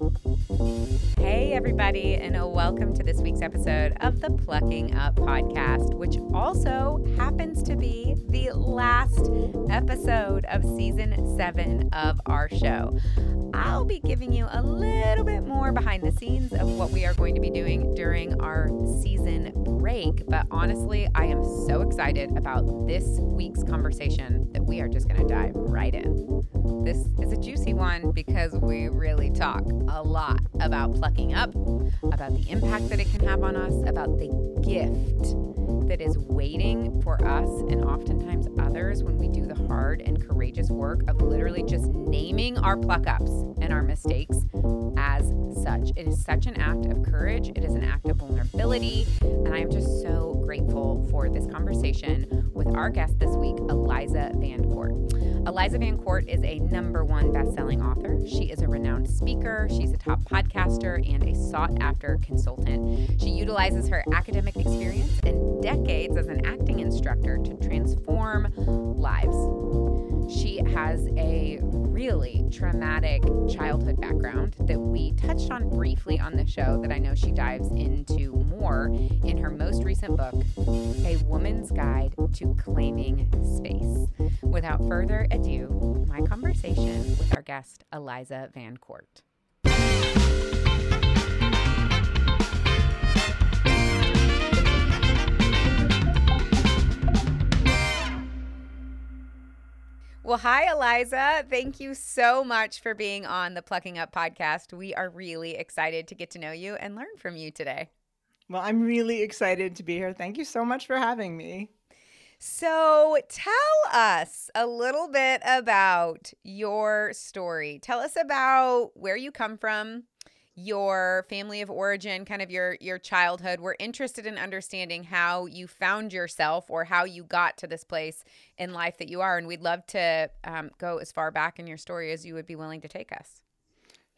Mm-hmm. Hey, everybody, and welcome to this week's episode of the Plucking Up podcast, which also happens to be the last episode of season seven of our show. I'll be giving you a little bit more behind the scenes of what we are going to be doing during our season break, but honestly, I am so excited about this week's conversation that we are just going to dive right in. This is a juicy one because we really talk a lot about plucking up, about the impact that it can have on us, about the gift that is waiting for us and oftentimes others when we do the hard and courageous work of literally just naming our pluck ups and our mistakes as such. It is such an act of courage, it is an act of vulnerability, and I am just so grateful for this conversation with our guest this week, Eliza VanCort. Eliza VanCort is a number one best-selling author. She is a renowned speaker, she's a top podcaster, and a sought-after consultant. She utilizes her academic experience and decades as an acting instructor to transform lives. She has a really traumatic childhood background that we touched on briefly on the show that I know she dives into more in her most recent book, A Woman's Guide to Claiming Space. Without further ado, my conversation with our guest, Eliza VanCort. Well, hi, Eliza. Thank you so much for being on the Plucking Up podcast. We are really excited to get to know you and learn from you today. Well, I'm really excited to be here. Thank you so much for having me. So, tell us a little bit about your story. Tell us about where you come from, your family of origin, kind of your your childhood. We're interested in understanding how you found yourself or how you got to this place in life that you are, and we'd love to um, go as far back in your story as you would be willing to take us.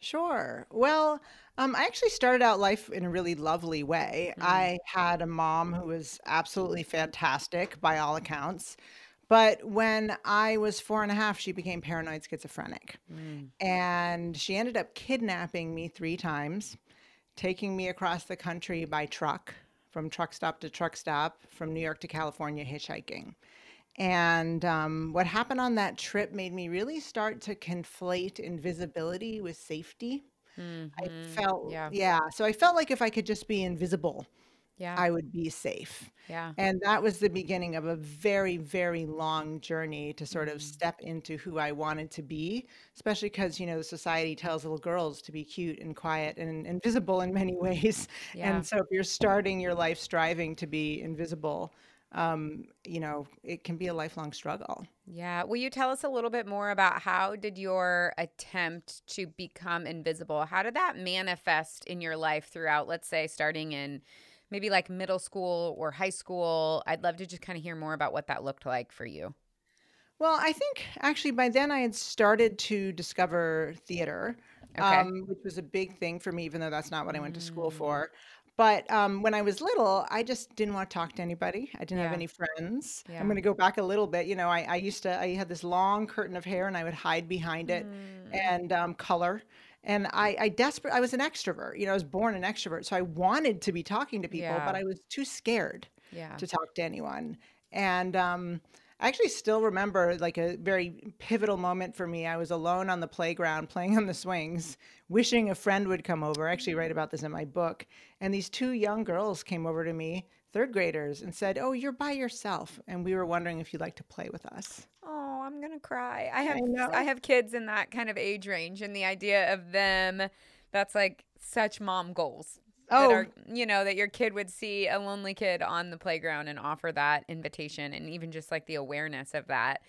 Sure. Well, um, I actually started out life in a really lovely way. Mm. I had a mom who was absolutely fantastic by all accounts. But when I was four and a half, she became paranoid schizophrenic. Mm. And she ended up kidnapping me three times, taking me across the country by truck, from truck stop to truck stop, from New York to California, hitchhiking. And um, what happened on that trip made me really start to conflate invisibility with safety. Mm-hmm. I felt, yeah. yeah. So I felt like if I could just be invisible, yeah. I would be safe. Yeah. And that was the beginning of a very, very long journey to sort of mm. step into who I wanted to be, especially because, you know, society tells little girls to be cute and quiet and invisible in many ways. Yeah. And so if you're starting your life striving to be invisible, um, you know, it can be a lifelong struggle. Yeah. Will you tell us a little bit more about how did your attempt to become invisible, how did that manifest in your life throughout, let's say, starting in maybe like middle school or high school? I'd love to just kind of hear more about what that looked like for you. Well, I think actually by then I had started to discover theater, okay. um, which was a big thing for me, even though that's not what I went to school for. But um, when I was little, I just didn't want to talk to anybody. I didn't have any friends. I'm going to go back a little bit. You know, I, I used to, I had this long curtain of hair and I would hide behind it Mm. and um, color. And I, I desperate, I was an extrovert. You know, I was born an extrovert. So I wanted to be talking to people, but I was too scared Yeah. to talk to anyone. And um, I actually still remember like a very pivotal moment for me. I was alone on the playground playing on the swings, wishing a friend would come over. I actually write about this in my book. And these two young girls came over to me, third graders, and said, Oh, you're by yourself. And we were wondering if you'd like to play with us. Oh, I'm gonna cry. I have I, I have kids in that kind of age range, and the idea of them that's like such mom goals oh. that are you know that your kid would see a lonely kid on the playground and offer that invitation and even just like the awareness of that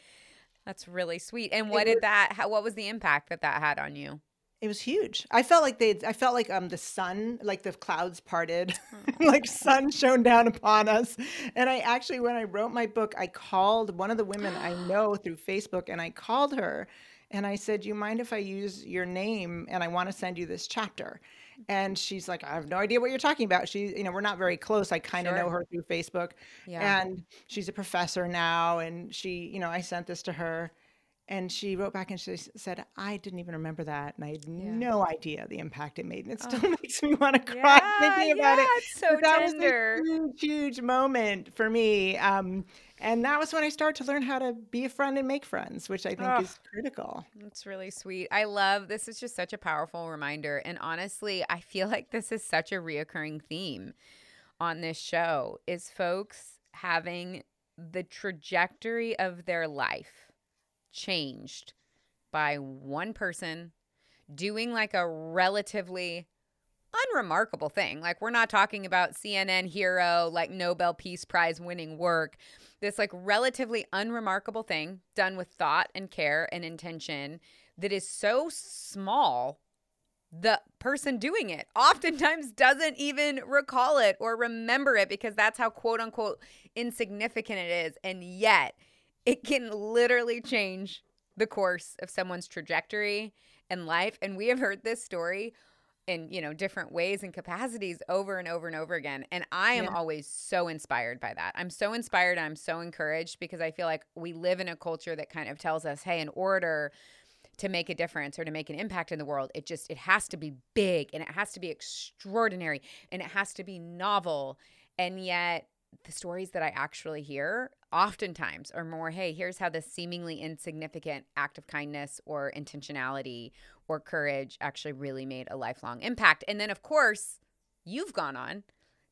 that's really sweet and what did that how, what was the impact that that had on you it was huge. I felt like they I felt like um the sun, like the clouds parted, like sun shone down upon us. And I actually when I wrote my book, I called one of the women I know through Facebook and I called her and I said, Do "You mind if I use your name and I want to send you this chapter?" And she's like, I have no idea what you're talking about. She, you know, we're not very close. I kind of sure. know her through Facebook. Yeah. And she's a professor now. And she, you know, I sent this to her. and she wrote back and she said, I didn't even remember that. And I had Yeah. no idea the impact it made. And it still Oh. makes me want to cry Yeah, thinking about yeah, it. it's so But that tender. was a huge, huge moment for me. Um, and that was when I started to learn how to be a friend and make friends, which I think Ugh. is critical. That's really sweet. I love this is just such a powerful reminder. And honestly, I feel like this is such a reoccurring theme on this show is folks having the trajectory of their life changed by one person doing like a relatively unremarkable thing. Like we're not talking about CNN hero, like Nobel Peace Prize winning work. This like relatively unremarkable thing done with thought and care and intention that is so small the person doing it oftentimes doesn't even recall it or remember it because that's how quote unquote insignificant it is. And yet it can literally change the course of someone's trajectory and life. And we have heard this story in, you know, different ways and capacities over and over and over again. And I am Yeah. always so inspired by that. I'm so inspired and I'm so encouraged because I feel like we live in a culture that kind of tells us, hey, in order to make a difference or to make an impact in the world it just it has to be big and it has to be extraordinary and it has to be novel and yet the stories that i actually hear oftentimes are more hey here's how this seemingly insignificant act of kindness or intentionality or courage actually really made a lifelong impact and then of course you've gone on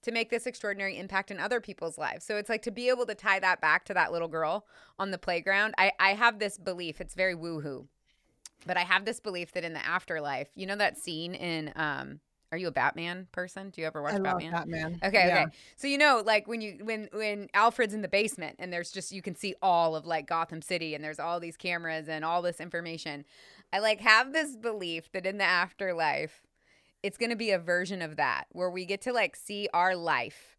to make this extraordinary impact in other people's lives. So it's like to be able to tie that back to that little girl on the playground. I, I have this belief, it's very woohoo, but I have this belief that in the afterlife, you know that scene in um are you a Batman person? Do you ever watch I Batman? Batman. Okay, Yeah. okay. So you know, like when you when when Alfred's in the basement and there's just you can see all of like Gotham City and there's all these cameras and all this information. I like have this belief that in the afterlife, it's gonna be a version of that where we get to like see our life,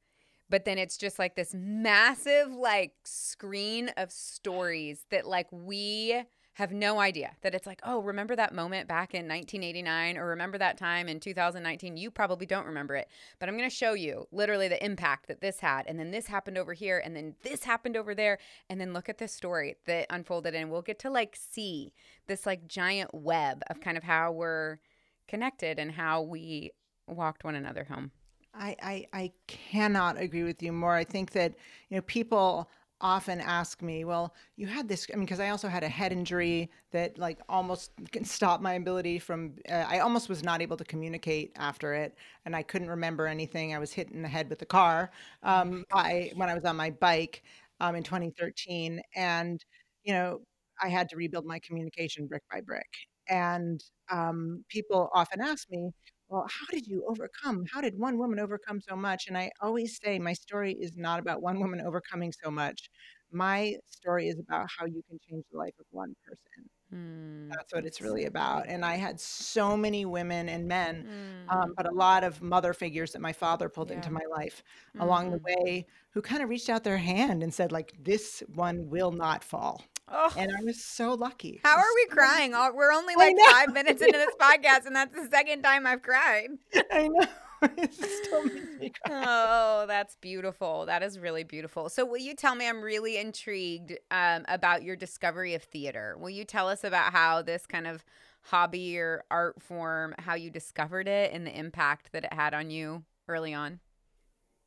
but then it's just like this massive like screen of stories that like we have no idea that it's like, oh, remember that moment back in 1989 or remember that time in 2019? You probably don't remember it, but I'm going to show you literally the impact that this had. And then this happened over here, and then this happened over there. And then look at this story that unfolded, and we'll get to like see this like giant web of kind of how we're connected and how we walked one another home. I, I I cannot agree with you more. I think that you know people often ask me, well, you had this. I mean, because I also had a head injury that like almost can stop my ability from. Uh, I almost was not able to communicate after it, and I couldn't remember anything. I was hit in the head with the car um, I when I was on my bike um, in 2013, and you know I had to rebuild my communication brick by brick. And um, people often ask me, well, how did you overcome? How did one woman overcome so much? And I always say my story is not about one woman overcoming so much. My story is about how you can change the life of one person. Hmm. That's what it's really about. And I had so many women and men, Mm. um, but a lot of mother figures that my father pulled into my life along the Mm. way who kind of reached out their hand and said, like, this one will not fall. Oh, And I was so lucky. how are we so crying? All, we're only like five minutes into this podcast, and that's the second time I've cried. I know. it still makes me cry. Oh, that's beautiful. That is really beautiful. So, will you tell me? I'm really intrigued um, about your discovery of theater. Will you tell us about how this kind of hobby or art form, how you discovered it, and the impact that it had on you early on?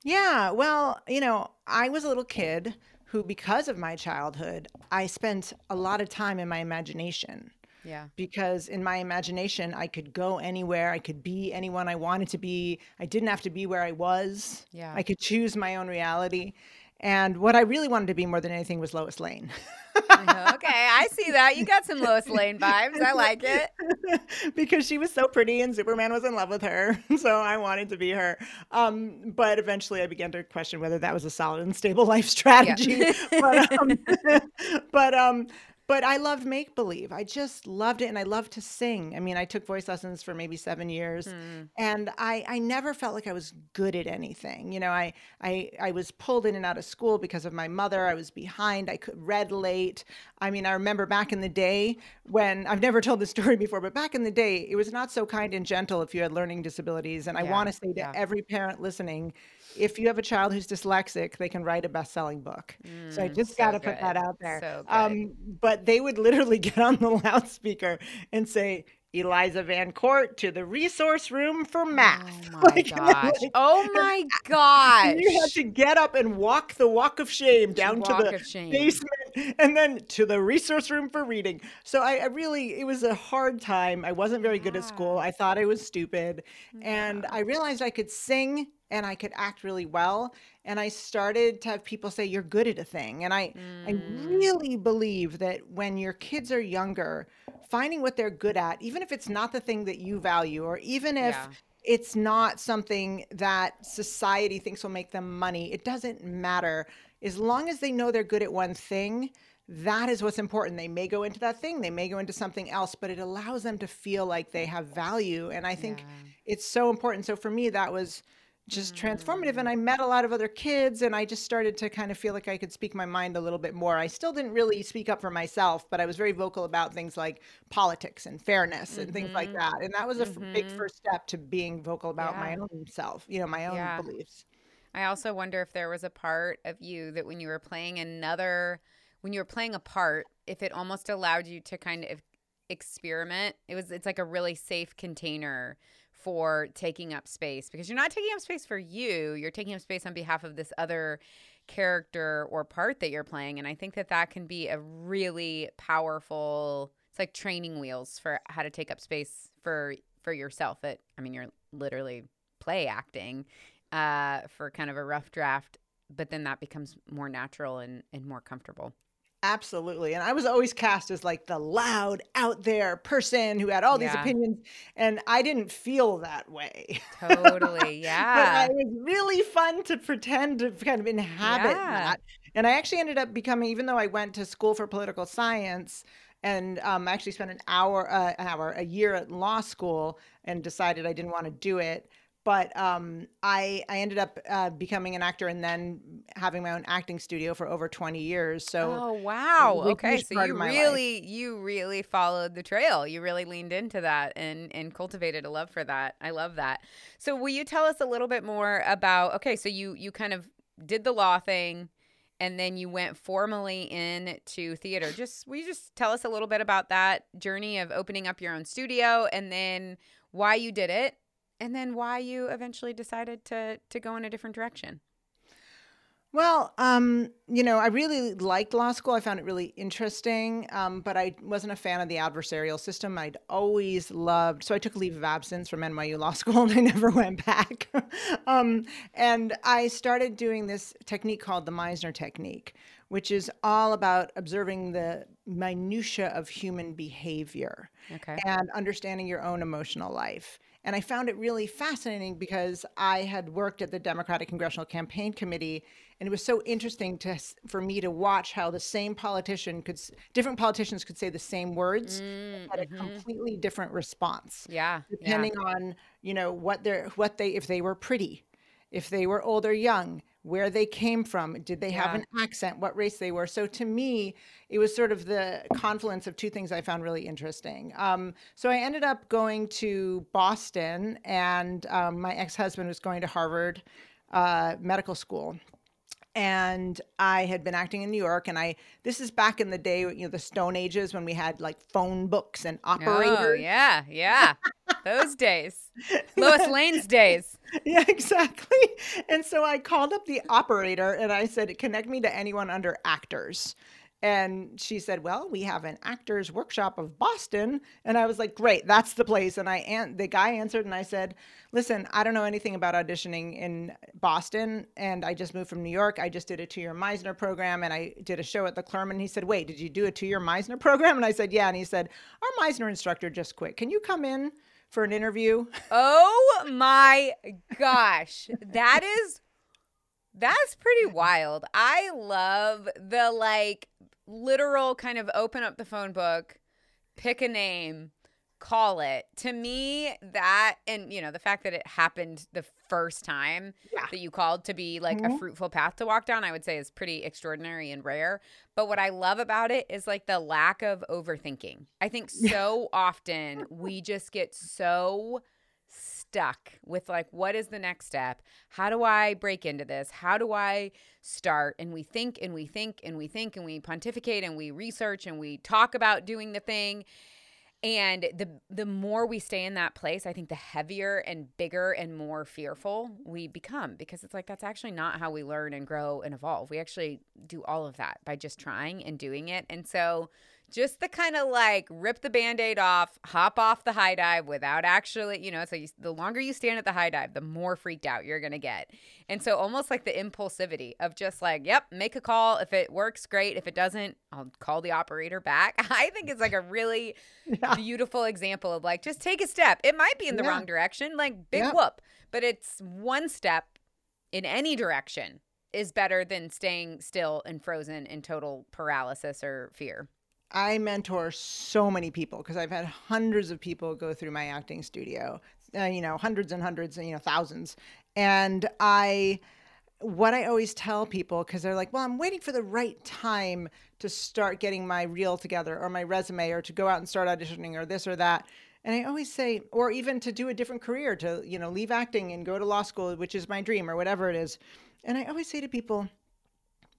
Yeah, well, you know, I was a little kid who, because of my childhood, I spent a lot of time in my imagination. Yeah. Because in my imagination, I could go anywhere, I could be anyone I wanted to be. I didn't have to be where I was. Yeah. I could choose my own reality. And what I really wanted to be more than anything was Lois Lane. okay, I see that. You got some Lois Lane vibes. I like it. because she was so pretty and Superman was in love with her. So I wanted to be her. Um, but eventually I began to question whether that was a solid and stable life strategy. but, um, but, um, but I loved make believe. I just loved it and I loved to sing. I mean, I took voice lessons for maybe seven years Mm. and I, I never felt like I was good at anything. You know, I, I, I was pulled in and out of school because of my mother. I was behind. I could read late. I mean, I remember back in the day when I've never told this story before, but back in the day, it was not so kind and gentle if you had learning disabilities. And I want to say to yeah. every parent listening, if you have a child who's dyslexic, they can write a best-selling book. so I Mm, just so got to put that out there. So. Um, but they would literally get on the loudspeaker and say, Eliza VanCort to the resource room for math. Oh my like, gosh. Like, oh my gosh. You had to get up and walk the walk of shame down to the basement and then to the resource room for reading. So I, I, really, it was a hard time. I wasn't very good at school. I thought I was stupid. Yeah. And I realized I could sing and I could act really well. And I started to have people say, You're good at a thing. And I, mm. I really believe that when your kids are younger, finding what they're good at, even if it's not the thing that you value, or even if yeah. it's not something that society thinks will make them money, it doesn't matter. As long as they know they're good at one thing, that is what's important. They may go into that thing, they may go into something else, but it allows them to feel like they have value. And I think yeah. it's so important. So for me, that was just transformative and i met a lot of other kids and i just started to kind of feel like i could speak my mind a little bit more i still didn't really speak up for myself but i was very vocal about things like politics and fairness and mm-hmm. things like mm-hmm. that and that was a mm-hmm. big first step to being vocal about yeah. my own self you know my own yeah. beliefs i also wonder if there was a part of you that when you were playing another when you were playing a part if it almost allowed you to kind of experiment it was it's like a really safe container for taking up space because you're not taking up space for you, you're taking up space on behalf of this other character or part that you're playing and I think that that can be a really powerful it's like training wheels for how to take up space for for yourself that I mean you're literally play acting uh for kind of a rough draft but then that becomes more natural and and more comfortable. Absolutely. And I was always cast as like the loud, out there person who had all these yeah. opinions. And I didn't feel that way. Totally. Yeah. but it was really fun to pretend to kind of inhabit yeah. that. And I actually ended up becoming, even though I went to school for political science, and um, I actually spent an hour, uh, an hour, a year at law school, and decided I didn't want to do it but um, I I ended up uh, becoming an actor and then having my own acting studio for over 20 years. So Oh wow. Okay. So you really life. you really followed the trail. You really leaned into that and and cultivated a love for that. I love that. So will you tell us a little bit more about okay, so you you kind of did the law thing and then you went formally into theater. Just will you just tell us a little bit about that journey of opening up your own studio and then why you did it and then why you eventually decided to to go in a different direction. Well, um, you know, I really liked law school. I found it really interesting, um, but I wasn't a fan of the adversarial system. I'd always loved, so I took a leave of absence from NYU Law School and I never went back. um, and I started doing this technique called the Meisner technique, which is all about observing the minutia of human behavior okay. and understanding your own emotional life. And I found it really fascinating because I had worked at the Democratic Congressional Campaign Committee, and it was so interesting to for me to watch how the same politician could, different politicians could say the same words, mm, had a mm-hmm. completely different response. Yeah, depending yeah. on you know what they're what they if they were pretty, if they were old or young, where they came from, did they have an accent, what race they were. So to me, it was sort of the confluence of two things I found really interesting. Um, so I ended up going to Boston, and um, my ex husband was going to Harvard uh, Medical School and I had been acting in New York. And I this is back in the day, you know, the Stone Ages when we had like phone books and oh, operators. Oh yeah, yeah, those days, Lois Lane's days. Yeah, exactly. And so I called up the operator and I said, "Connect me to anyone under actors." And she said, "Well, we have an actors workshop of Boston." And I was like, "Great, that's the place." And I and the guy answered and I said, "Listen, I don't know anything about auditioning in Boston and I just moved from New York. I just did a 2-year Meisner program and I did a show at the Clurman." He said, "Wait, did you do a 2-year Meisner program?" And I said, "Yeah." And he said, "Our Meisner instructor just quit. Can you come in for an interview?" Oh my gosh. That is that's pretty wild. I love the like literal kind of open up the phone book, pick a name, call it. To me, that and you know, the fact that it happened the first time yeah. that you called to be like mm-hmm. a fruitful path to walk down, I would say is pretty extraordinary and rare. But what I love about it is like the lack of overthinking. I think so often we just get so stuck with like what is the next step? How do i break into this? How do i start? And we think and we think and we think and we pontificate and we research and we talk about doing the thing. And the the more we stay in that place i think the heavier and bigger and more fearful we become because it's like that's actually not how we learn and grow and evolve. We actually do all of that by just trying and doing it. And so just the kind of like rip the band-aid off hop off the high dive without actually you know so you, the longer you stand at the high dive the more freaked out you're gonna get and so almost like the impulsivity of just like yep make a call if it works great if it doesn't i'll call the operator back i think it's like a really yeah. beautiful example of like just take a step it might be in the yeah. wrong direction like big yeah. whoop but it's one step in any direction is better than staying still and frozen in total paralysis or fear I mentor so many people because I've had hundreds of people go through my acting studio, uh, you know, hundreds and hundreds, and, you know, thousands. And I, what I always tell people, because they're like, well, I'm waiting for the right time to start getting my reel together or my resume or to go out and start auditioning or this or that. And I always say, or even to do a different career, to, you know, leave acting and go to law school, which is my dream or whatever it is. And I always say to people,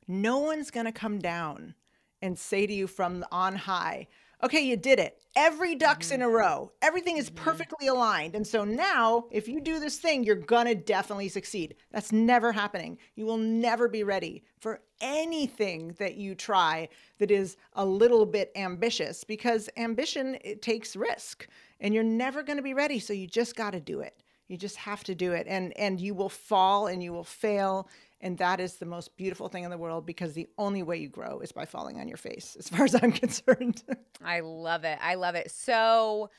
no one's going to come down and say to you from on high, okay, you did it. Every duck's mm-hmm. in a row. Everything is mm-hmm. perfectly aligned. And so now, if you do this thing, you're going to definitely succeed. That's never happening. You will never be ready for anything that you try that is a little bit ambitious because ambition it takes risk and you're never going to be ready, so you just got to do it. You just have to do it and and you will fall and you will fail and that is the most beautiful thing in the world because the only way you grow is by falling on your face, as far as I'm concerned. I love it. I love it. So,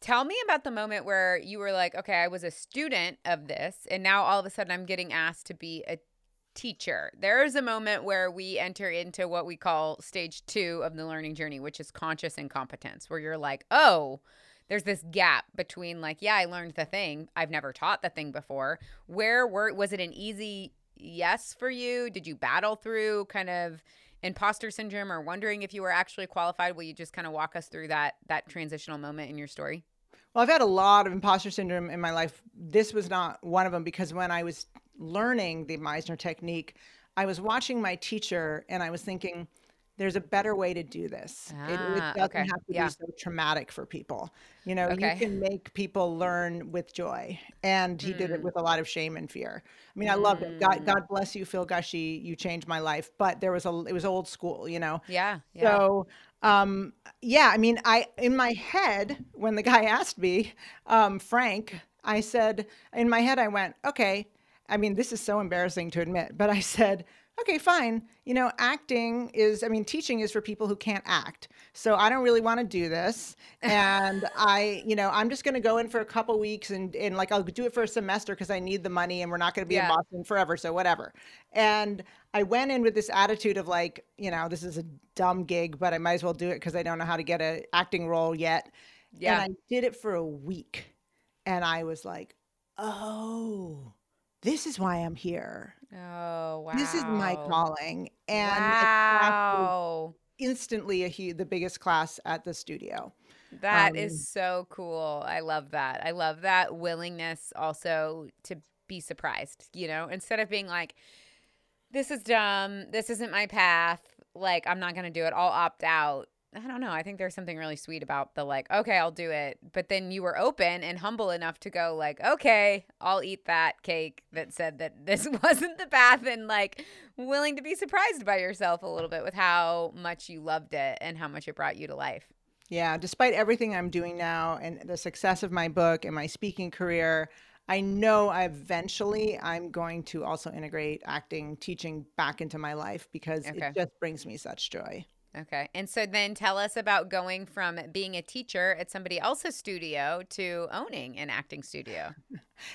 tell me about the moment where you were like, okay, I was a student of this, and now all of a sudden I'm getting asked to be a teacher. There is a moment where we enter into what we call stage two of the learning journey, which is conscious incompetence, where you're like, oh, there's this gap between like, yeah, I learned the thing. I've never taught the thing before. Where were was it an easy yes for you? Did you battle through kind of imposter syndrome or wondering if you were actually qualified? Will you just kind of walk us through that that transitional moment in your story? Well, I've had a lot of imposter syndrome in my life. This was not one of them because when I was learning the Meisner technique, I was watching my teacher and I was thinking, there's a better way to do this. Ah, it, it, ah, doesn't okay. have to yeah. be so traumatic for people. You know, okay. you can make people learn with joy. And he mm. did it mm. with a lot of shame and fear. I mean, mm. I loved it. God, God mm. bless you, Phil Gushy. You changed my life. But there was a, it was old school, you know? Yeah. yeah. So, um, yeah, I mean, I, in my head, when the guy asked me, um, Frank, I said, in my head, I went, okay. I mean, this is so embarrassing to admit, but I said, okay, fine. You know, acting is, I mean, teaching is for people who can't act. So I don't really want to do this. And I, you know, I'm just going to go in for a couple weeks and, and like, I'll do it for a semester because I need the money and we're not going to be yeah. in Boston forever. So whatever. And I went in with this attitude of like, you know, this is a dumb gig, but I might as well do it because I don't know how to get an acting role yet. Yeah. And I did it for a week. And I was like, oh, this is why I'm here. Oh, wow. This is my calling. And wow. instantly a huge, the biggest class at the studio. That um, is so cool. I love that. I love that willingness also to be surprised, you know, instead of being like, this is dumb. This isn't my path. Like, I'm not going to do it. I'll opt out. I don't know. I think there's something really sweet about the like, okay, I'll do it. But then you were open and humble enough to go like, okay, I'll eat that cake that said that this wasn't the path and like willing to be surprised by yourself a little bit with how much you loved it and how much it brought you to life. Yeah, despite everything I'm doing now and the success of my book and my speaking career, I know eventually I'm going to also integrate acting, teaching back into my life because okay. it just brings me such joy. Okay. And so then tell us about going from being a teacher at somebody else's studio to owning an acting studio.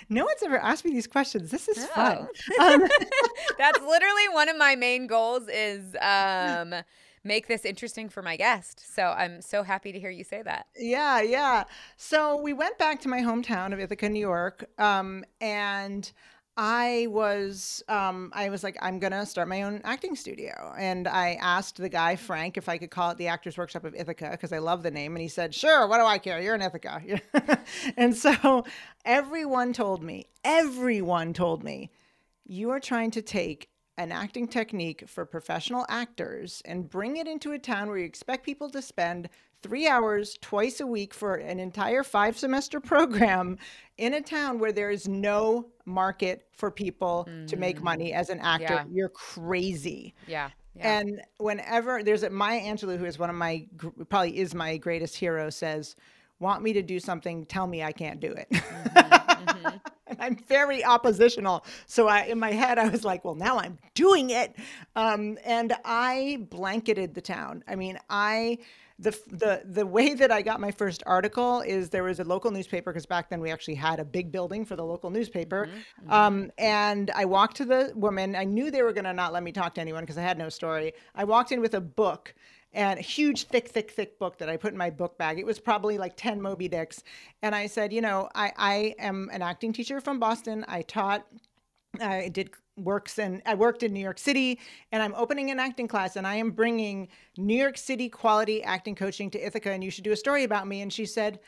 No one's ever asked me these questions. This is fun. Um, That's literally one of my main goals is um, make this interesting for my guest. So I'm so happy to hear you say that. Yeah, yeah. So we went back to my hometown of Ithaca, New York, um, and I was um, I was like I'm gonna start my own acting studio, and I asked the guy Frank if I could call it the Actors Workshop of Ithaca because I love the name, and he said sure. What do I care? You're in Ithaca, and so everyone told me, everyone told me, you are trying to take an acting technique for professional actors and bring it into a town where you expect people to spend three hours twice a week for an entire five semester program in a town where there is no market for people mm. to make mm. money as an actor. Yeah. You're crazy. Yeah. yeah. And whenever there's a Maya Angelou, who is one of my, probably is my greatest hero, says, want me to do something, tell me I can't do it. Mm-hmm, mm-hmm. I'm very oppositional. So I, in my head, I was like, well, now I'm doing it. Um, and I blanketed the town. I mean, I the the the way that I got my first article is there was a local newspaper because back then we actually had a big building for the local newspaper. Mm-hmm. mm-hmm. Um, and I walked to the woman. I knew they were going to not let me talk to anyone because I had no story. I walked in with a book and a huge, thick, thick, thick book that I put in my book bag. It was probably like 10 Moby Dicks. And I said, you know, I, I am an acting teacher from Boston. I taught, I did works and I worked in New York City and I'm opening an acting class and I am bringing New York City quality acting coaching to Ithaca and you should do a story about me. And she said,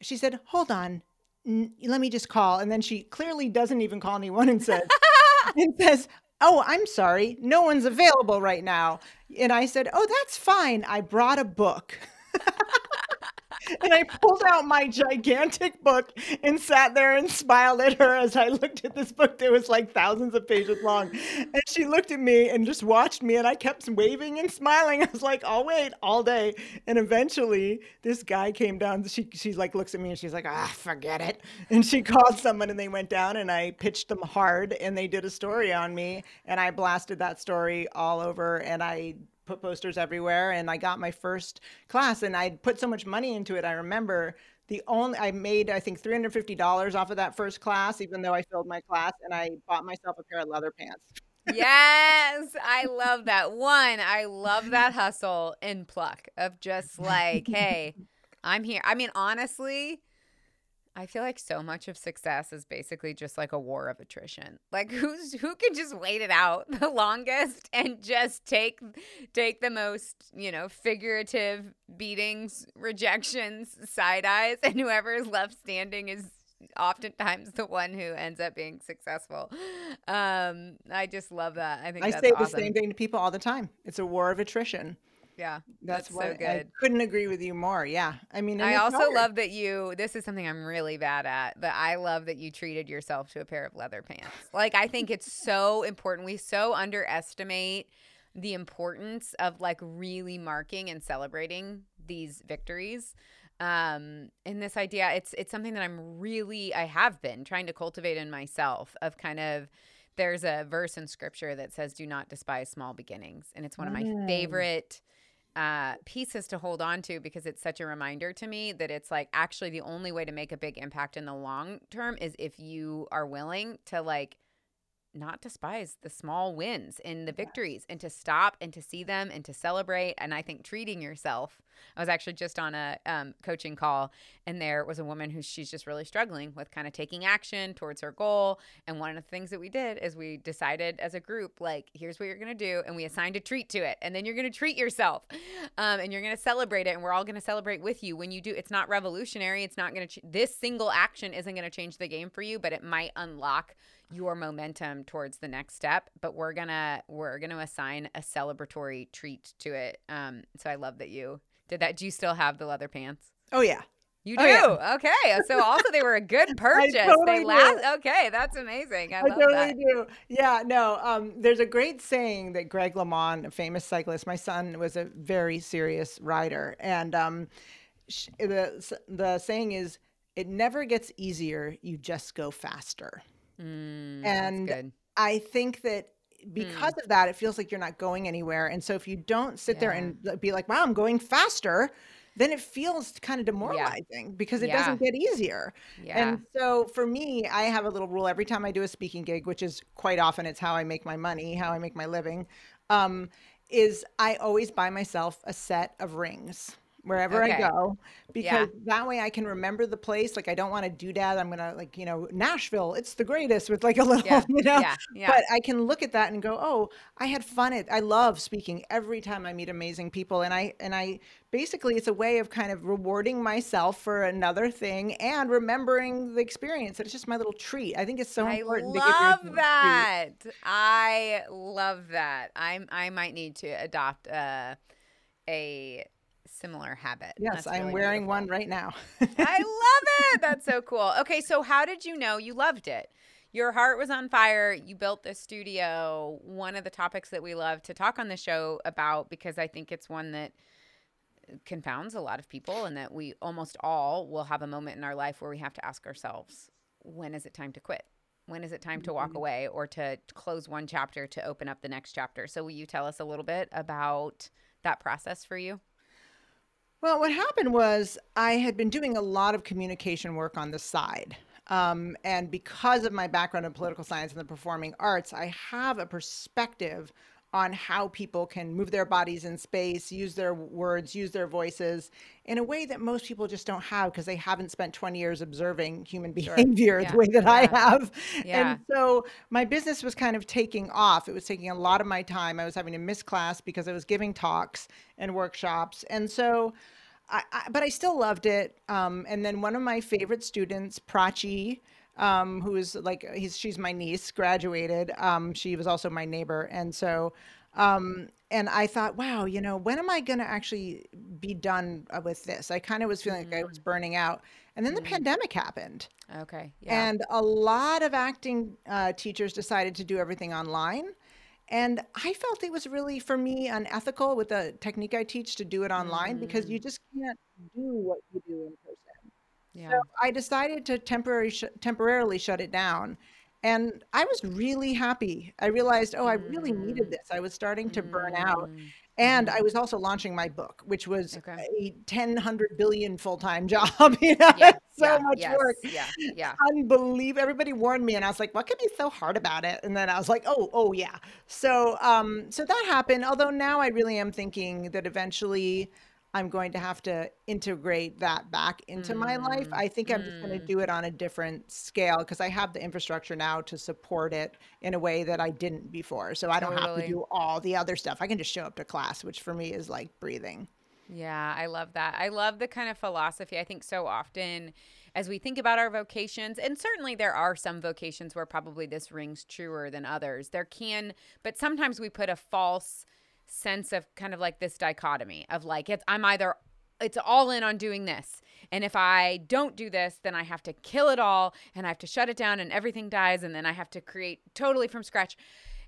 she said, hold on, N- let me just call. And then she clearly doesn't even call anyone and says, and says, Oh, I'm sorry. No one's available right now. And I said, Oh, that's fine. I brought a book. and I pulled out my gigantic book and sat there and smiled at her as I looked at this book that was like thousands of pages long. And she looked at me and just watched me, and I kept waving and smiling. I was like, I'll wait all day. And eventually, this guy came down. She, she like looks at me and she's like, ah, forget it. And she called someone and they went down, and I pitched them hard, and they did a story on me. And I blasted that story all over, and I put posters everywhere and I got my first class and I put so much money into it. I remember the only I made I think $350 off of that first class even though I filled my class and I bought myself a pair of leather pants. yes, I love that. One, I love that hustle and pluck of just like, hey, I'm here. I mean, honestly, I feel like so much of success is basically just like a war of attrition. Like who's who can just wait it out the longest and just take take the most, you know, figurative beatings, rejections, side eyes, and whoever is left standing is oftentimes the one who ends up being successful. Um, I just love that. I think I say awesome. the same thing to people all the time. It's a war of attrition. Yeah, that's, that's so good. I couldn't agree with you more. Yeah, I mean, I also hard. love that you. This is something I'm really bad at, but I love that you treated yourself to a pair of leather pants. Like, I think it's so important. We so underestimate the importance of like really marking and celebrating these victories um in this idea it's it's something that i'm really i have been trying to cultivate in myself of kind of there's a verse in scripture that says do not despise small beginnings and it's one of my mm. favorite uh, pieces to hold on to because it's such a reminder to me that it's like actually the only way to make a big impact in the long term is if you are willing to like not despise the small wins and the victories and to stop and to see them and to celebrate. And I think treating yourself. I was actually just on a um, coaching call and there was a woman who she's just really struggling with kind of taking action towards her goal. And one of the things that we did is we decided as a group, like, here's what you're going to do. And we assigned a treat to it. And then you're going to treat yourself um, and you're going to celebrate it. And we're all going to celebrate with you. When you do, it's not revolutionary. It's not going to, ch- this single action isn't going to change the game for you, but it might unlock your momentum towards the next step but we're gonna we're gonna assign a celebratory treat to it um so i love that you did that do you still have the leather pants oh yeah you do? Oh, yeah. Okay. So also they were a good purchase. totally they last okay, that's amazing. I, I totally that. do. Yeah, no. Um, there's a great saying that Greg LeMond, a famous cyclist, my son was a very serious rider. And um, sh- the the saying is it never gets easier, you just go faster. Mm, and I think that because mm. of that, it feels like you're not going anywhere. And so if you don't sit yeah. there and be like, wow, I'm going faster, then it feels kind of demoralizing yeah. because it yeah. doesn't get easier. And so for me, I have a little rule every time I do a speaking gig, which is quite often it's how I make my money, how I make my living, um, is I always buy myself a set of rings wherever I Okay. go Yeah. because that way I can remember the place. Like I don't want to do that. I'm gonna like, you know, Nashville, it's the greatest with like a little, Yeah. you know. Yeah. Yeah. But I can look at that and go, "Oh, I had fun at I love speaking every time I meet amazing people." And I and I basically it's a way of kind of rewarding myself for another thing and remembering the experience. It's just my little treat. I think it's so I important yourself love that. I love that. I'm I might need to adopt uh, a a similar habit. Yes, That's I'm really wearing beautiful. one right now. I love it. That's so cool. Okay, so how did you know you loved it? Your heart was on fire. You built this studio. One of the topics that we love to talk on the show about because I think it's one that confounds a lot of people and that we almost all will have a moment in our life where we have to ask ourselves, when is it time to quit? When is it time to walk mm-hmm. away or to close one chapter to open up the next chapter? So will you tell us a little bit about that process for you? Well, what happened was I had been doing a lot of communication work on the side. Um, and because of my background in political science and the performing arts, I have a perspective on how people can move their bodies in space, use their words, use their voices in a way that most people just don't have because they haven't spent 20 years observing human behavior Yeah. the way that I have. Yeah. And so my business was kind of taking off. It was taking a lot of my time. I was having to miss class because I was giving talks and workshops. And so I, I, but I still loved it. Um, and then one of my favorite students, Prachi, um, who is like he's she's my niece, graduated. Um, she was also my neighbor, and so um, and I thought, wow, you know, when am I going to actually be done uh, with this? I kind of was feeling like I was burning out, and then the pandemic happened, Okay. Yeah. and a lot of acting uh, teachers decided to do everything online. And I felt it was really, for me, unethical with the technique I teach to do it online because you just can't do what you do in. Yeah. So I decided to temporary sh- temporarily shut it down. And I was really happy. I realized, oh, I really needed this. I was starting to burn out. Mm. And I was also launching my book, which was Okay. a 10, 100 billion full time job. You know, Yeah, so yeah, much yes, work. Yeah, yeah. Unbelievable. Everybody warned me, and I was like, what could be so hard about it? And then I was like, oh, oh, yeah. So, um, so that happened. Although now I really am thinking that eventually I'm going to have to integrate that back into my life. Mm, I think I'm just going to mm. do it on a different scale because I have the infrastructure now to support it in a way that I didn't before. So I don't have to do all the other stuff. I can just show up to class, which for me is like breathing. Yeah, I love that. I love the kind of philosophy. I think so often as we think about our vocations, and certainly there are some vocations where probably this rings truer than others. There can, but sometimes we put a false sense of kind of like this dichotomy of like it's I'm either it's all in on doing this. And if I don't do this, then I have to kill it all and I have to shut it down and everything dies and then I have to create totally from scratch.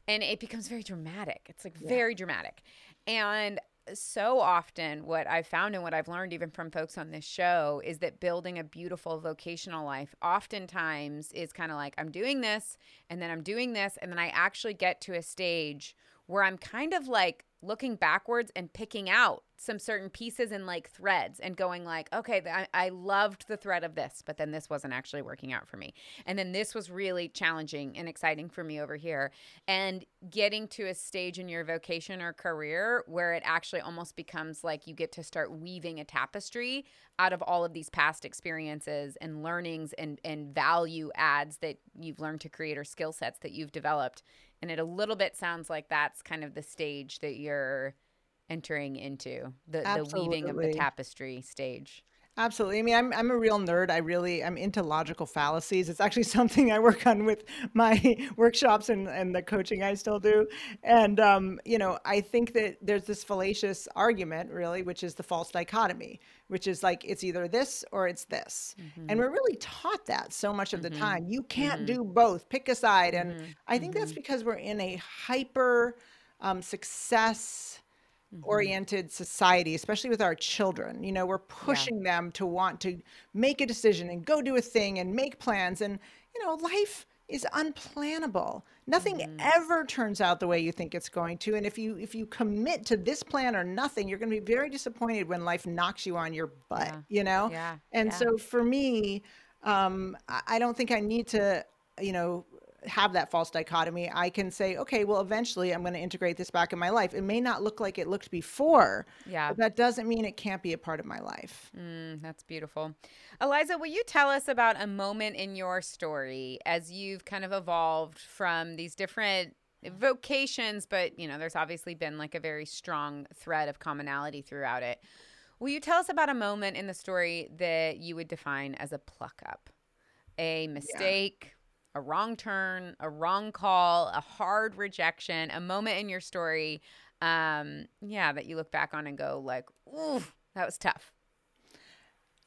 And it becomes very dramatic. It's like very dramatic. And so often what I've found and what I've learned even from folks on this show is that building a beautiful vocational life oftentimes is kind of like I'm doing this and then I'm doing this and then I actually get to a stage where I'm kind of like looking backwards and picking out some certain pieces and like threads and going like okay I, I loved the thread of this but then this wasn't actually working out for me. And then this was really challenging and exciting for me over here. And getting to a stage in your vocation or career where it actually almost becomes like you get to start weaving a tapestry out of all of these past experiences and learnings and and value adds that you've learned to create or skill sets that you've developed and it a little bit sounds like that's kind of the stage that you're entering into the, the weaving of the tapestry stage. Absolutely. I mean, I'm I'm a real nerd. I really I'm into logical fallacies. It's actually something I work on with my workshops and, and the coaching I still do. And um, you know, I think that there's this fallacious argument, really, which is the false dichotomy, which is like it's either this or it's this. And mm-hmm. we're really taught that so much of the mm-hmm, time. You can't mm-hmm. do both. Pick a side. And I think that's because we're in a hyper um, success oriented society, especially with our children. You know, we're pushing them to want to make a decision and go do a thing and make plans. And, you know, life is unplannable. Nothing ever turns out the way you think it's going to. And if you if you commit to this plan or nothing, you're going to be very disappointed when life knocks you on your butt, Yeah. you know? Yeah, And yeah. so for me, um, I don't think I need to, you know, have that false dichotomy. I can say, okay, well, eventually I'm going to integrate this back in my life. It may not look like it looked before. Yeah. But that doesn't mean it can't be a part of my life. Mm, that's beautiful. Eliza, will you tell us about a moment in your story as you've kind of evolved from these different vocations, but you know, there's obviously been like a very strong thread of commonality throughout it. Will you tell us about a moment in the story that you would define as a pluck up? A mistake, a wrong turn, a wrong call, a hard rejection, a moment in your story, um, yeah, that you look back on and go like, ooh, that was tough.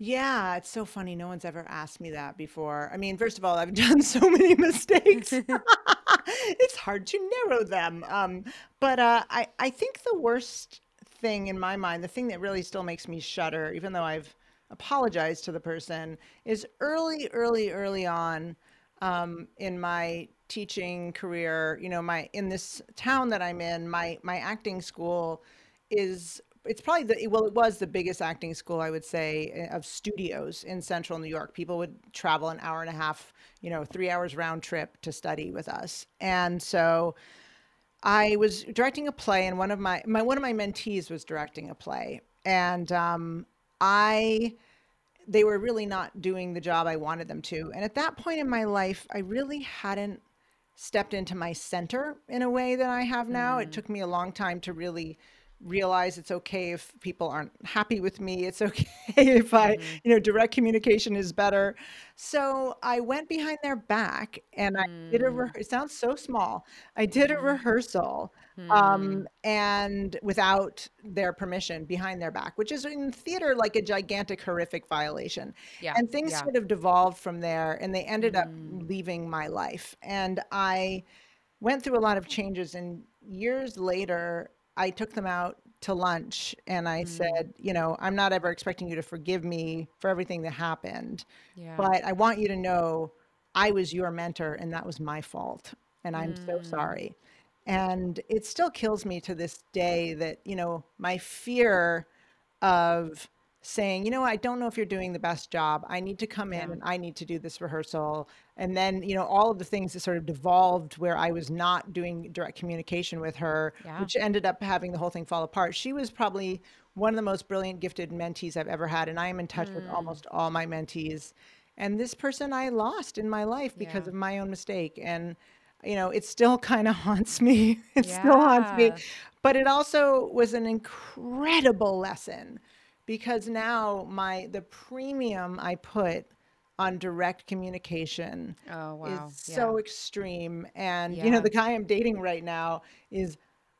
Yeah, it's so funny. No one's ever asked me that before. I mean, first of all, I've done so many mistakes. it's hard to narrow them. Um, but uh, I, I think the worst thing in my mind, the thing that really still makes me shudder, even though I've apologized to the person, is early, early, early on um, in my teaching career. You know, my in this town that I'm in, my my acting school is it's probably the well it was the biggest acting school i would say eh, of studios in central new york people would travel an hour and a half you know three hours round trip to study with us and so I was directing a play, and one of my, my one of my mentees was directing a play, and um, I they were really not doing the job I wanted them to. And at that point in my life, I really hadn't stepped into my center in a way that I have now. Mm. It took me a long time to really realize it's okay if people aren't happy with me. It's okay if I, mm-hmm. you know, direct communication is better. So I went behind their back and I did a, mm. re- it sounds so small. I did a mm-hmm. rehearsal um, mm. and without their permission behind their back, which is in theater like a gigantic, horrific violation. Yeah. And things Yeah. sort of devolved from there and they ended up Mm. leaving my life. And I went through a lot of changes and years later I took them out to lunch and I Mm. said, you know, I'm not ever expecting you to forgive me for everything that happened, Yeah. but I want you to know I was your mentor and that was my fault. And I'm so Mm. sorry. And it still kills me to this day that, you know, my fear of saying, you know, I don't know if you're doing the best job. I need to come in Yeah. and I need to do this rehearsal. And then, you know, all of the things that sort of devolved where I was not doing direct communication with her, Yeah. which ended up having the whole thing fall apart. She was probably one of the most brilliant, gifted mentees I've ever had. And I am in touch with Mm. almost all my mentees. And this person I lost in my life because Yeah. of my own mistake. And, you know, it still kind of haunts me. It still haunts me. But it also was an incredible lesson because now my the premium I put on direct communication Oh, wow. is Yeah. so extreme. And you know, the guy I'm dating right now is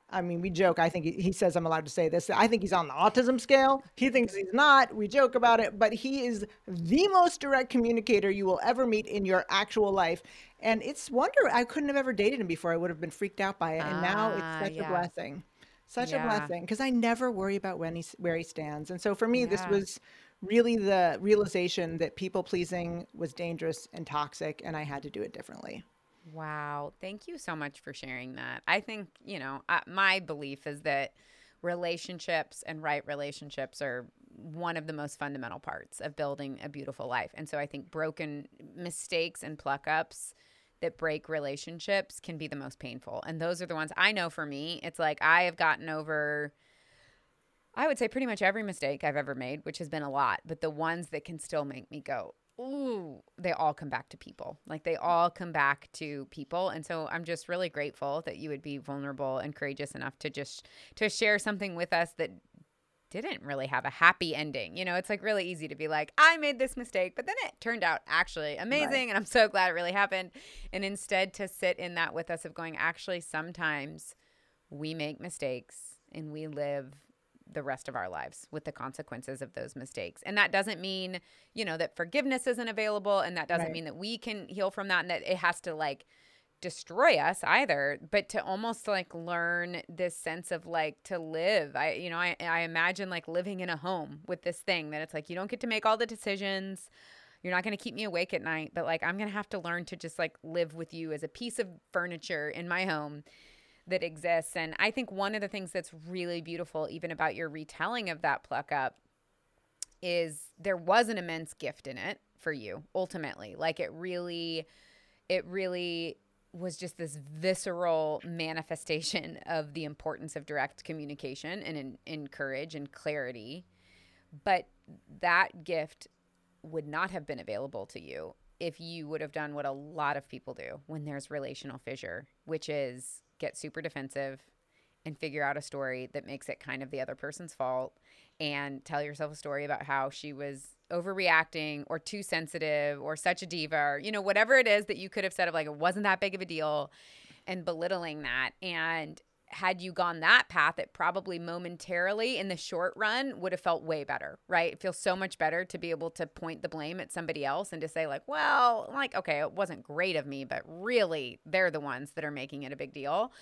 I mean, we joke. I think he, says I'm allowed to say this. I think he's on the autism scale. He thinks he's not. We joke about it, but he is the most direct communicator you will ever meet in your actual life. And it's wonder I couldn't have ever dated him before. I would have been freaked out by it. And now Ah, it's such a blessing. Such a blessing because I never worry about when he where he stands. And so for me, this was really the realization that people pleasing was dangerous and toxic, and I had to do it differently. Wow. Thank you so much for sharing that. I think, you know, my belief is that relationships and right relationships are one of the most fundamental parts of building a beautiful life. And so I think broken mistakes and pluck ups that break relationships can be the most painful. And those are the ones I know for me, it's like I have gotten over. I would say pretty much every mistake I've ever made, which has been a lot, but the ones that can still make me go, ooh, they all come back to people. Like they all come back to people. And so I'm just really grateful that you would be vulnerable and courageous enough to just to share something with us that didn't really have a happy ending. You know, it's like really easy to be like, I made this mistake, but then it turned out actually amazing and I'm so glad it really happened. And instead to sit in that with us of going, actually sometimes we make mistakes and we live the rest of our lives with the consequences of those mistakes. And that doesn't mean, you know, that forgiveness isn't available and that doesn't Right. mean that we can heal from that and that it has to like destroy us either, but to almost like learn this sense of like to live. I you know, I I imagine like living in a home with this thing that it's like you don't get to make all the decisions. You're not going to keep me awake at night, but like I'm going to have to learn to just like live with you as a piece of furniture in my home that exists. And I think one of the things that's really beautiful, even about your retelling of that pluck up, is there was an immense gift in it for you ultimately. Like it really, it really was just this visceral manifestation of the importance of direct communication and in, in courage and clarity. But that gift would not have been available to you if you would have done what a lot of people do when there's relational fissure, which is get super defensive and figure out a story that makes it kind of the other person's fault and tell yourself a story about how she was overreacting or too sensitive or such a diva or you know whatever it is that you could have said of like it wasn't that big of a deal and belittling that and had you gone that path, it probably momentarily in the short run would have felt way better, right? It feels so much better to be able to point the blame at somebody else and to say, like, well, like, okay, it wasn't great of me, but really they're the ones that are making it a big deal.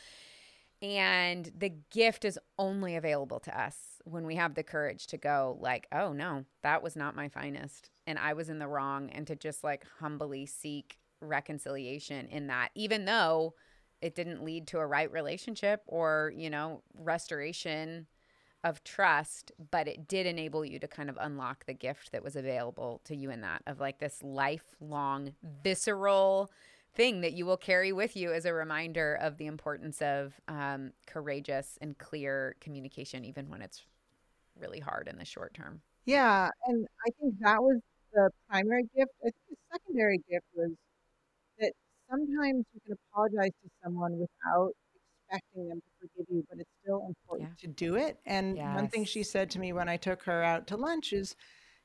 And the gift is only available to us when we have the courage to go, like, oh no, that was not my finest. And I was in the wrong. And to just like humbly seek reconciliation in that, even though it didn't lead to a right relationship or, you know, restoration of trust, but it did enable you to kind of unlock the gift that was available to you in that of like this lifelong visceral thing that you will carry with you as a reminder of the importance of um, courageous and clear communication, even when it's really hard in the short term. Yeah. And I think that was the primary gift. I think the secondary gift was that sometimes you can apologize to someone without expecting them to forgive you, but it's still important yeah. to do it. And yes. one thing she said to me when I took her out to lunch is,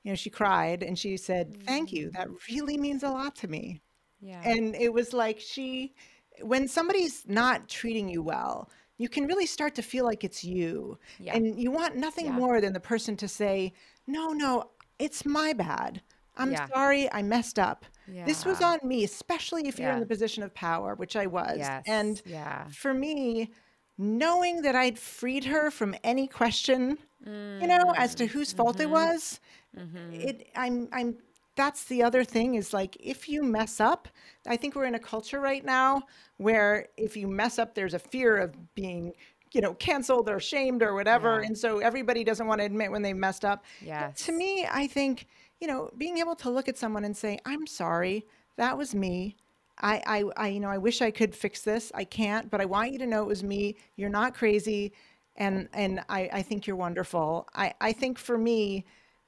you know, she cried and she said, Thank you. That mm. really means a lot to me. Yeah. And it was like she, when somebody's not treating you well, you can really start to feel like it's you. Yeah. And you want nothing yeah. more than the person to say, No, no, it's my bad. I'm yeah. sorry, I messed up. Yeah. This was on me, especially if you're in the position of power, which I was. Yes. And yeah. for me, knowing that I'd freed her from any question, mm. you know, as to whose fault mm-hmm. it was, mm-hmm. it I'm I'm that's the other thing is like if you mess up, I think we're in a culture right now where if you mess up, there's a fear of being you know canceled or shamed or whatever yeah. and so everybody doesn't want to admit when they messed up yeah to me i think you know, being able to look at someone and say, I'm sorry, that was me. I, I, I, you know, I wish I could fix this. I can't, but I want you to know it was me. You're not crazy. And, and I, I think you're wonderful. I, I think for me,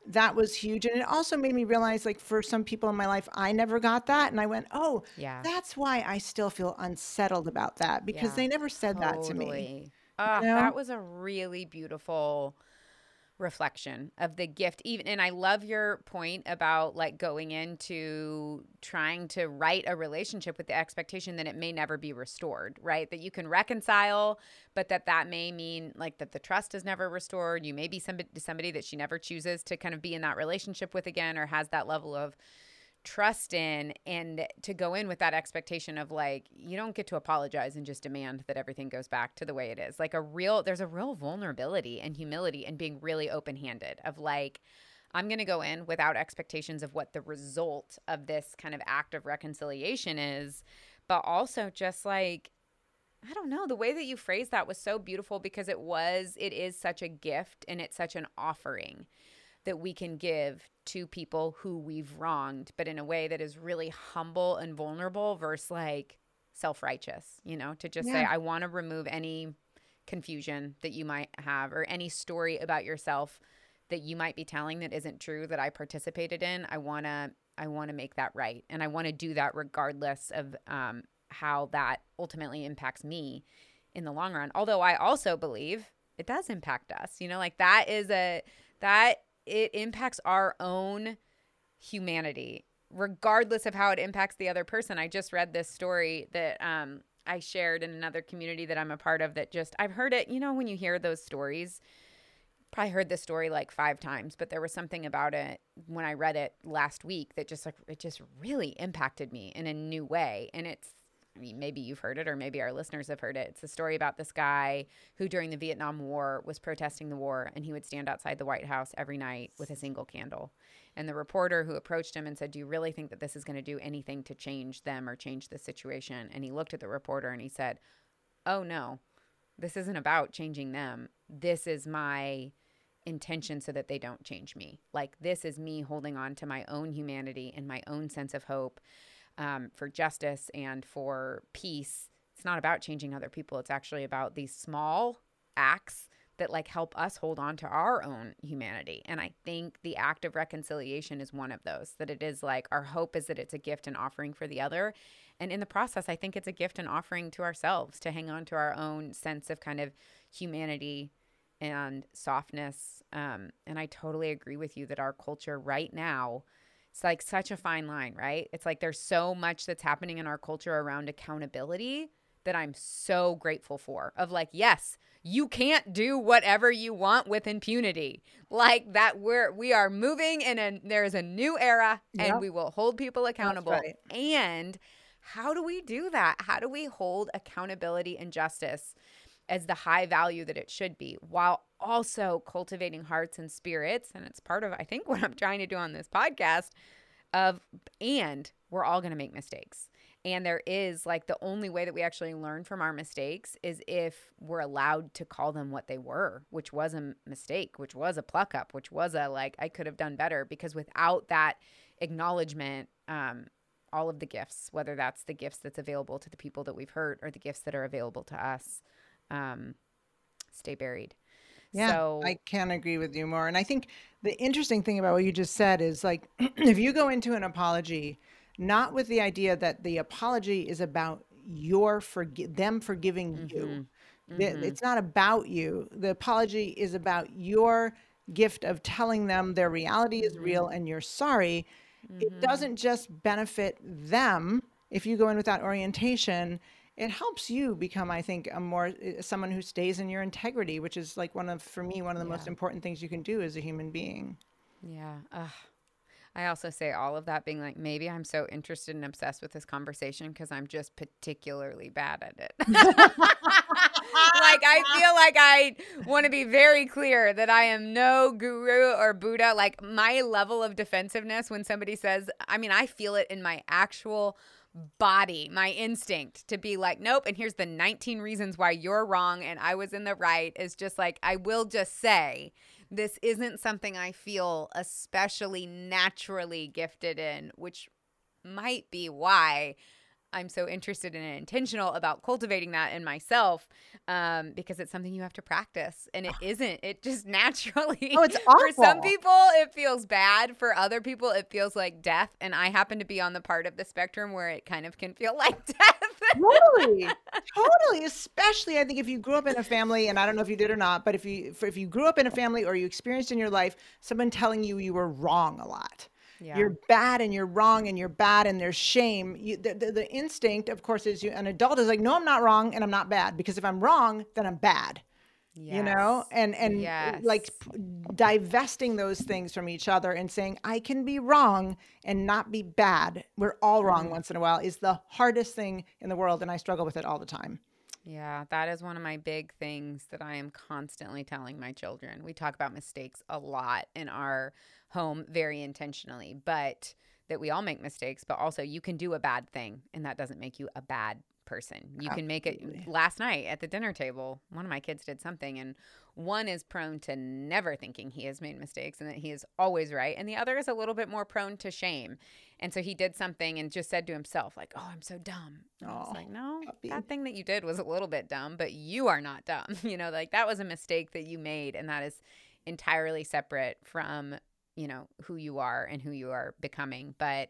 that was huge. And it also made me realize, like, for some people in my life, I never got that. And I went, oh, yeah, that's why I still feel unsettled about that because yeah, they never said totally. that to me. Uh, you know? That was a really beautiful reflection of the gift even and i love your point about like going into trying to write a relationship with the expectation that it may never be restored right? That you can reconcile but that that may mean like that the trust is never restored. You may be somebody somebody that she never chooses to kind of be in that relationship with again or has that level of trust in and to go in with that expectation of like you don't get to apologize and just demand that everything goes back to the way it is like a real there's a real vulnerability and humility and being really open-handed of like i'm going to go in without expectations of what the result of this kind of act of reconciliation is but also just like I don't know. The way that you phrased that was so beautiful because it was, it is such a gift and it's such an offering that we can give to people who we've wronged, but in a way that is really humble and vulnerable versus like self righteous, you know, to just yeah. say, I want to remove any confusion that you might have or any story about yourself that you might be telling that isn't true that I participated in. I want to. I want to make that right. And I want to do that regardless of um, how that ultimately impacts me in the long run. Although I also believe it does impact us. You know, like that is a, that it impacts our own humanity regardless of how it impacts the other person. I just read this story that um, i shared in another community that i'm a part of that just i've heard it you know when you hear those stories probably heard this story like five times but there was something about it when i read it last week that just like it just really impacted me in a new way. And it's maybe you've heard it or maybe our listeners have heard it. It's a story about this guy who, during the Vietnam War, was protesting the war and he would stand outside the White House every night with a single candle. And the reporter who approached him and said, Do you really think that this is going to do anything to change them or change the situation? And he looked at the reporter and he said, Oh, no, this isn't about changing them. This is my intention so that they don't change me. Like, this is me holding on to my own humanity and my own sense of hope um, for justice and for peace, it's not about changing other people. It's actually about these small acts that like help us hold on to our own humanity. And I think the act of reconciliation is one of those that it is like our hope is that it's a gift and offering for the other. And in the process, I think it's a gift and offering to ourselves to hang on to our own sense of kind of humanity and softness. Um, and I totally agree with you that our culture right now, it's like such a fine line, right? It's like there's so much that's happening in our culture around accountability that I'm so grateful for. Of like, yes, you can't do whatever you want with impunity. Like that we're we are moving in a there's a new era and Yep. we will hold people accountable. right. And how do we do that? How do we hold accountability and justice as the high value that it should be while also cultivating hearts and spirits? And it's part of I think what I'm trying to do on this podcast of and we're all going to make mistakes. And there is like the only way that we actually learn from our mistakes is if we're allowed to call them what they were, which was a mistake, which was a pluck up, which was a like, I could have done better. Because without that acknowledgement, um, all of the gifts, whether that's the gifts that's available to the people that we've hurt or the gifts that are available to us, um, stay buried. Yeah, so, I can't agree with you more. And I think the interesting thing about what you just said is like if you go into an apology not with the idea that the apology is about your forgi- them forgiving you. Mm-hmm, Th- mm-hmm. It's not about you. The apology is about your gift of telling them their reality is mm-hmm. real and you're sorry. It doesn't just benefit them if you go in with that orientation. It helps you become, I think, a more uh, someone who stays in your integrity, which is like one of, for me, one of the most important things you can do as a human being. Yeah. Ugh. I also say all of that being like, maybe I'm so interested and obsessed with this conversation because I'm just particularly bad at it. like, I feel like I want to be very clear that I am no guru or Buddha. Like, my level of defensiveness when somebody says, I mean, I feel it in my actual body, my instinct to be like, nope, and here's the 19 reasons why you're wrong and I was in the right is just like, I will just say, this isn't something I feel especially naturally gifted in, which might be why I'm so interested and intentional about cultivating that in myself um, because it's something you have to practice. And it isn't. It just naturally. Oh, it's awful. For some people, it feels bad. For other people, it feels like death. And I happen to be on the part of the spectrum where it kind of can feel like death. totally totally especially i think if you grew up in a family and i don't know if you did or not but if you if you grew up in a family or you experienced in your life someone telling you you were wrong a lot Yeah. you're bad and you're wrong and you're bad and there's shame you, the, the, the instinct of course is you an adult is like no i'm not wrong and i'm not bad because if i'm wrong then i'm bad you know Yes. and and like divesting those things from each other and saying i can be wrong and not be bad we're all Mm-hmm. wrong once in a while is the hardest thing in the world and i struggle with it all the time Yeah, that is one of my big things that I am constantly telling my children. We talk about mistakes a lot in our home very intentionally, but that we all make mistakes, but also you can do a bad thing and that doesn't make you a bad person. You can make it last night at the dinner table, one of my kids did something and one is prone to never thinking he has made mistakes and that he is always right and the other is a little bit more prone to shame. And so he did something and just said to himself like, "Oh, I'm so dumb." And I was Oh, like, "No, that thing that you did was a little bit dumb, but you are not dumb. You know, like that was a mistake that you made, and that is entirely separate from, you know, who you are and who you are becoming. But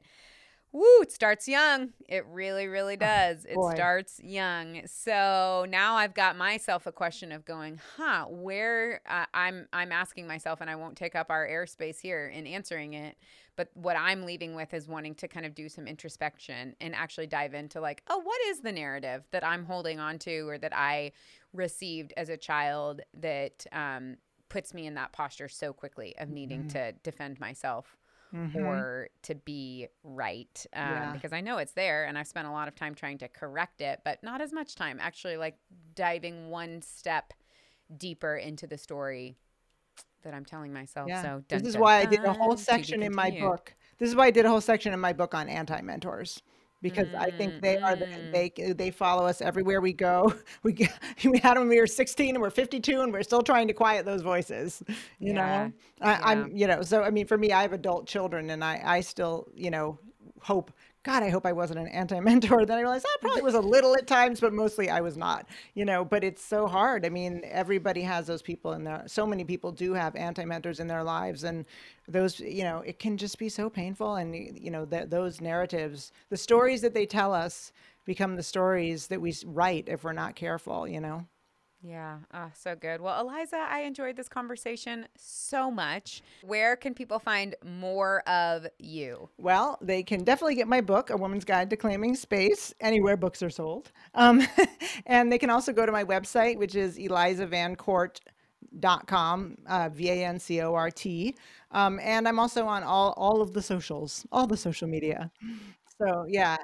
woo, it starts young. It really, really does. It starts young. So now I've got myself a question of going, huh, where uh, I'm, I'm asking myself, and I won't take up our airspace here in answering it. But what I'm leaving with is wanting to kind of do some introspection and actually dive into like, oh, what is the narrative that I'm holding on to or that I received as a child that um, puts me in that posture so quickly of needing Mm-hmm. to defend myself or to be right um, Yeah. because I know it's there and I've spent a lot of time trying to correct it, but not as much time actually like diving one step deeper into the story that I'm telling myself. Yeah. So this is dun, why I did a whole section in my book. This is why I did a whole section in my book on anti-mentors because I Mm, think they are the, they they follow us everywhere we go. We get, we had them when we were 16 and we're 52 and we're still trying to quiet those voices. You Yeah, know, I, I'm you know so I mean for me I have adult children and I I still you know hope God, I hope I wasn't an anti mentor. Then I realized ah, I probably was a little at times, but mostly I was not, you know. But it's so hard. I mean, everybody has those people in there. So many people do have anti mentors in their lives. And those, you know, it can just be so painful. And, you know, th- those narratives, the stories that they tell us become the stories that we write if we're not careful, you know. Yeah. Oh, so good. Well, Eliza, I enjoyed this conversation so much. Where can people find more of you? Well, they can definitely get my book, A Woman's Guide to Claiming Space, anywhere books are sold. Um, and they can also go to my website, which is elizavancort.com, uh, V A N C O R T. Um, and I'm also on all, all of the socials, all the social media. So, yeah,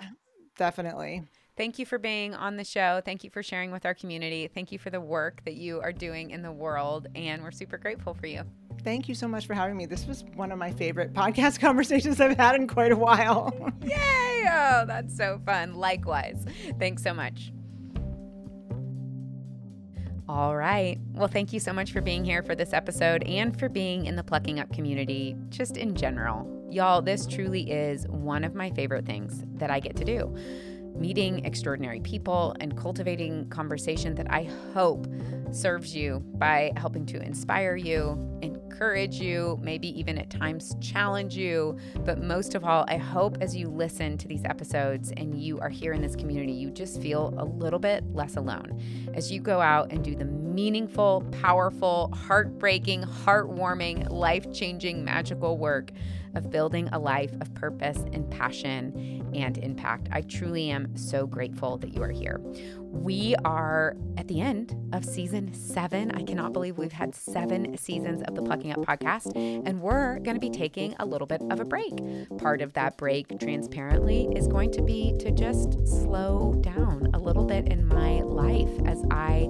definitely. Thank you for being on the show. Thank you for sharing with our community. Thank you for the work that you are doing in the world. And we're super grateful for you. Thank you so much for having me. This was one of my favorite podcast conversations I've had in quite a while. Yay! Oh, that's so fun. Likewise. Thanks so much. All right. Well, thank you so much for being here for this episode and for being in the Plucking Up community, just in general. Y'all, this truly is one of my favorite things that I get to do meeting extraordinary people and cultivating conversation that I hope serves you by helping to inspire you, encourage you, maybe even at times challenge you. But most of all, I hope as you listen to these episodes and you are here in this community, you just feel a little bit less alone as you go out and do the meaningful, powerful, heartbreaking, heartwarming, life changing, magical work of building a life of purpose and passion and impact. I truly am so grateful that you are here. We are at the end of season seven. I cannot believe we've had seven seasons of the Plucking Up podcast, and we're going to be taking a little bit of a break. Part of that break, transparently, is going to be to just slow down a little bit in my life as I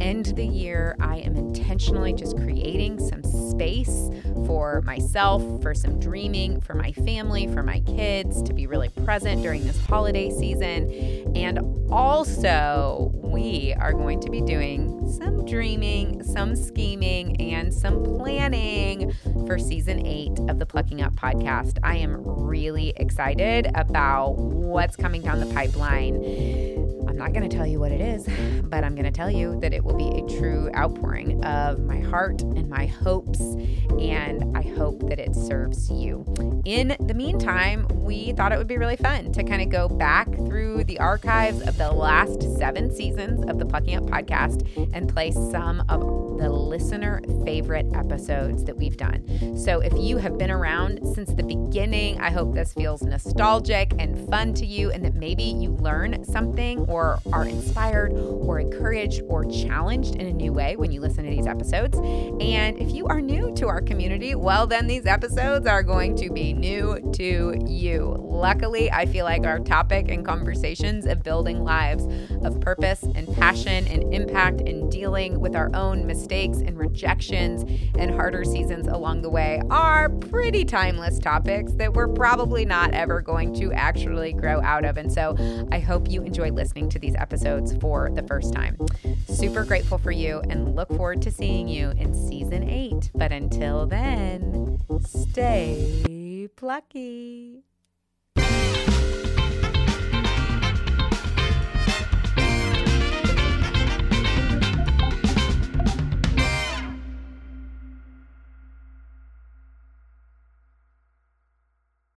end the year. I am intentionally just creating some space for myself, for some dreaming, for my family, for my kids to be really present during this holiday season, and also we are going to be doing some dreaming, some scheming, and some planning for season eight of the Plucking Up podcast. I am really excited about what's coming down the pipeline. Not going to tell you what it is, but I'm going to tell you that it will be a true outpouring of my heart and my hopes, and I hope that it serves you. In the meantime, we thought it would be really fun to kind of go back through the archives of the last seven seasons of the Plucking Up podcast and play some of the listener favorite episodes that we've done. So if you have been around since the beginning, I hope this feels nostalgic and fun to you, and that maybe you learn something or are inspired or encouraged or challenged in a new way when you listen to these episodes. And if you are new to our community, well, then these episodes are going to be new to you. Luckily, I feel like our topic and conversations of building lives of purpose and passion and impact and dealing with our own mistakes and rejections and harder seasons along the way are pretty timeless topics that we're probably not ever going to actually grow out of. And so I hope you enjoy listening to these episodes for the first time. Super grateful for you and look forward to seeing you in season eight. But until then, stay plucky.